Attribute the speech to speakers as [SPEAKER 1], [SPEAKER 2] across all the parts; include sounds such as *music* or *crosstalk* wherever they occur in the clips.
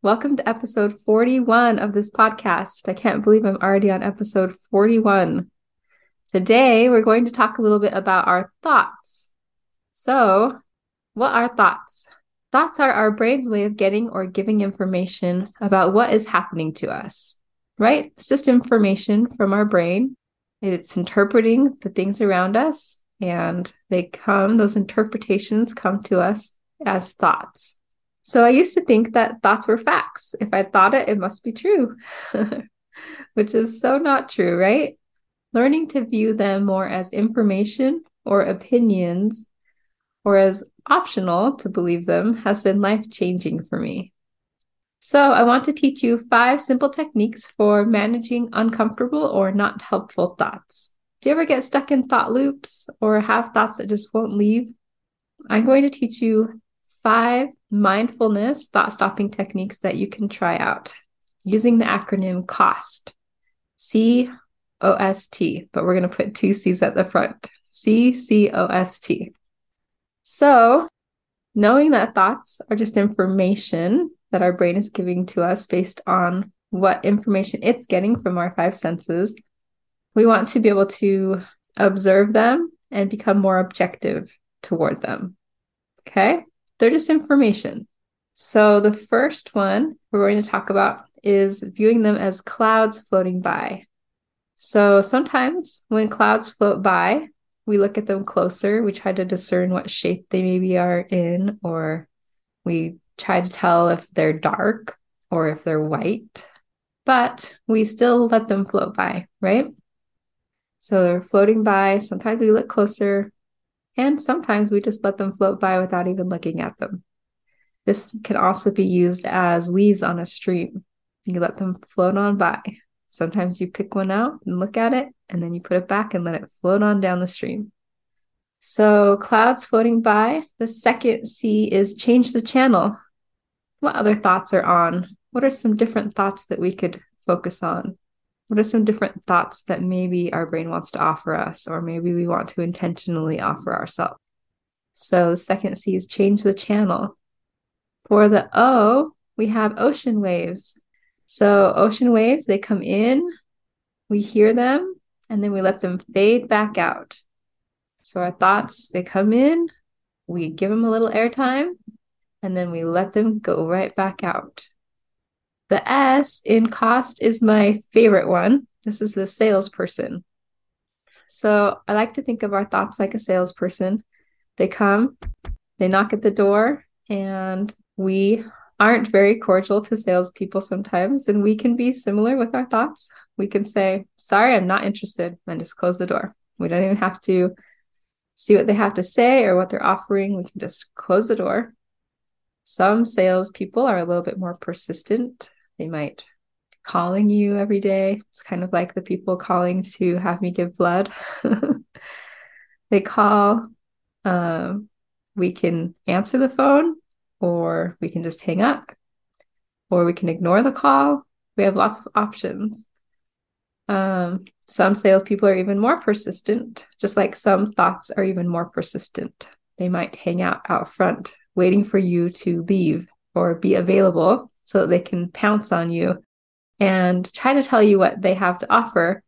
[SPEAKER 1] Welcome to episode 41 of this podcast. I can't believe I'm already on episode 41. Today, we're going to talk a little bit about our thoughts. So, what are thoughts? Thoughts are our brain's way of getting or giving information about what is happening to us, right? It's just information from our brain. It's interpreting the things around us, and they come, those interpretations come to us as thoughts. So I used to think that thoughts were facts. If I thought it, it must be true, *laughs* which is so not true, right? Learning to view them more as information or opinions or as optional to believe them has been life changing for me. So, I want to teach you five simple techniques for managing uncomfortable or not helpful thoughts. Do you ever get stuck in thought loops or have thoughts that just won't leave? I'm going to teach you five mindfulness thought stopping techniques that you can try out using the acronym COST. C O S T, but we're going to put two C's at the front. C C O S T. So, knowing that thoughts are just information that our brain is giving to us based on what information it's getting from our five senses, we want to be able to observe them and become more objective toward them. Okay. They're just information. So, the first one we're going to talk about is viewing them as clouds floating by. So, sometimes when clouds float by, we look at them closer. We try to discern what shape they maybe are in, or we try to tell if they're dark or if they're white, but we still let them float by, right? So they're floating by. Sometimes we look closer, and sometimes we just let them float by without even looking at them. This can also be used as leaves on a stream. You let them float on by. Sometimes you pick one out and look at it, and then you put it back and let it float on down the stream. So, clouds floating by. The second C is change the channel. What other thoughts are on? What are some different thoughts that we could focus on? What are some different thoughts that maybe our brain wants to offer us, or maybe we want to intentionally offer ourselves? So, the second C is change the channel. For the O, we have ocean waves. So, ocean waves, they come in, we hear them, and then we let them fade back out. So, our thoughts, they come in, we give them a little airtime, and then we let them go right back out. The S in cost is my favorite one. This is the salesperson. So I like to think of our thoughts like a salesperson. They come, they knock at the door, and we aren't very cordial to salespeople sometimes. And we can be similar with our thoughts. We can say, Sorry, I'm not interested, and just close the door. We don't even have to see what they have to say or what they're offering. We can just close the door. Some salespeople are a little bit more persistent they might be calling you every day. It's kind of like the people calling to have me give blood. *laughs* they call. Um, we can answer the phone, or we can just hang up, or we can ignore the call. We have lots of options. Um, some salespeople are even more persistent, just like some thoughts are even more persistent. They might hang out out front, waiting for you to leave or be available so that they can pounce on you and try to tell you what they have to offer.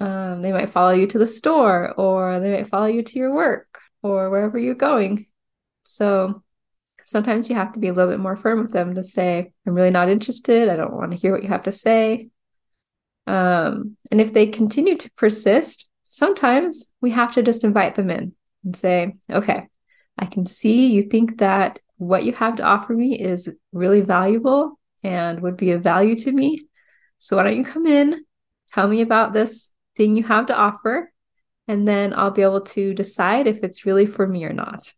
[SPEAKER 1] Um, they might follow you to the store or they might follow you to your work or wherever you're going. So sometimes you have to be a little bit more firm with them to say, I'm really not interested. I don't want to hear what you have to say. Um, and if they continue to persist, sometimes we have to just invite them in and say, okay, I can see you think that what you have to offer me is really valuable and would be of value to me. So why don't you come in, tell me about this thing you have to offer, and then I'll be able to decide if it's really for me or not.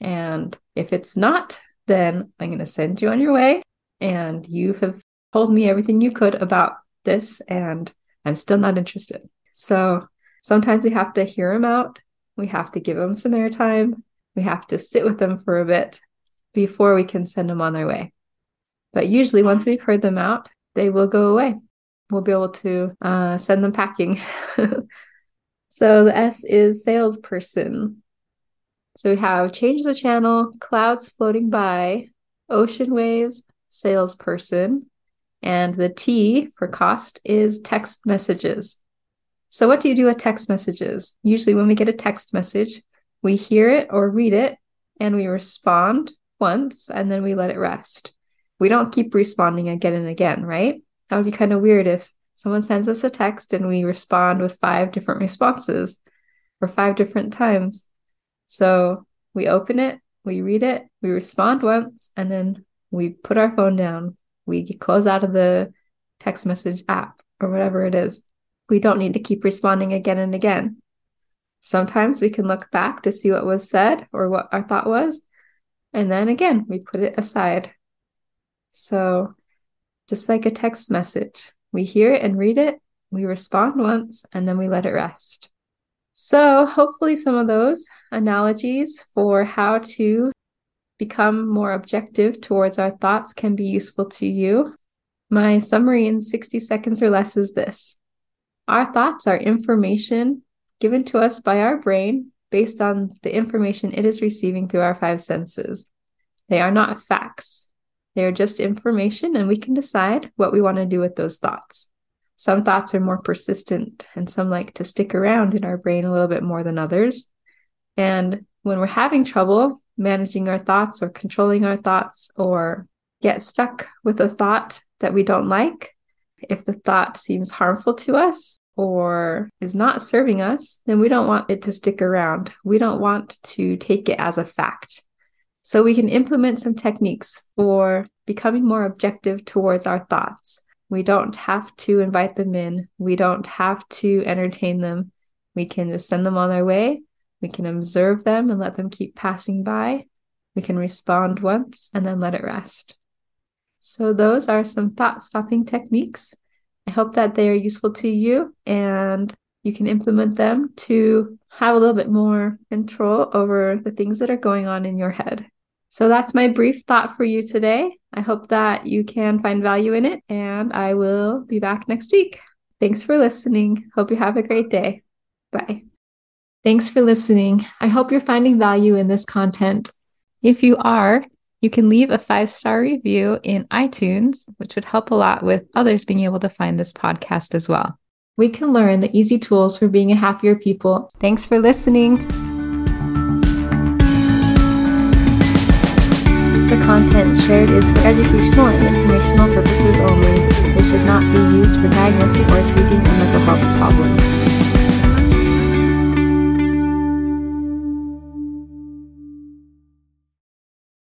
[SPEAKER 1] And if it's not, then I'm going to send you on your way and you have told me everything you could about this, and I'm still not interested. So sometimes we have to hear them out. We have to give them some airtime. We have to sit with them for a bit before we can send them on their way. But usually, once we've heard them out, they will go away. We'll be able to uh, send them packing. *laughs* so the S is salesperson. So we have change the channel, clouds floating by, ocean waves, salesperson, and the T for cost is text messages. So, what do you do with text messages? Usually, when we get a text message, we hear it or read it and we respond once and then we let it rest. We don't keep responding again and again, right? That would be kind of weird if someone sends us a text and we respond with five different responses or five different times. So we open it, we read it, we respond once, and then we put our phone down. We close out of the text message app or whatever it is. We don't need to keep responding again and again. Sometimes we can look back to see what was said or what our thought was. And then again, we put it aside. So, just like a text message, we hear it and read it, we respond once, and then we let it rest. So, hopefully, some of those analogies for how to become more objective towards our thoughts can be useful to you. My summary in 60 seconds or less is this Our thoughts are information given to us by our brain based on the information it is receiving through our five senses. They are not facts, they are just information, and we can decide what we want to do with those thoughts. Some thoughts are more persistent, and some like to stick around in our brain a little bit more than others. And when we're having trouble managing our thoughts or controlling our thoughts or get stuck with a thought that we don't like, if the thought seems harmful to us or is not serving us, then we don't want it to stick around. We don't want to take it as a fact. So we can implement some techniques for becoming more objective towards our thoughts. We don't have to invite them in, we don't have to entertain them. We can just send them on their way. We can observe them and let them keep passing by. We can respond once and then let it rest. So, those are some thought stopping techniques. I hope that they are useful to you and you can implement them to have a little bit more control over the things that are going on in your head. So that's my brief thought for you today. I hope that you can find value in it, and I will be back next week. Thanks for listening. Hope you have a great day. Bye. Thanks for listening. I hope you're finding value in this content. If you are, you can leave a five star review in iTunes, which would help a lot with others being able to find this podcast as well. We can learn the easy tools for being a happier people. Thanks for listening. The content shared is for educational and informational purposes only. It should not be used for diagnosing or treating a mental health problem.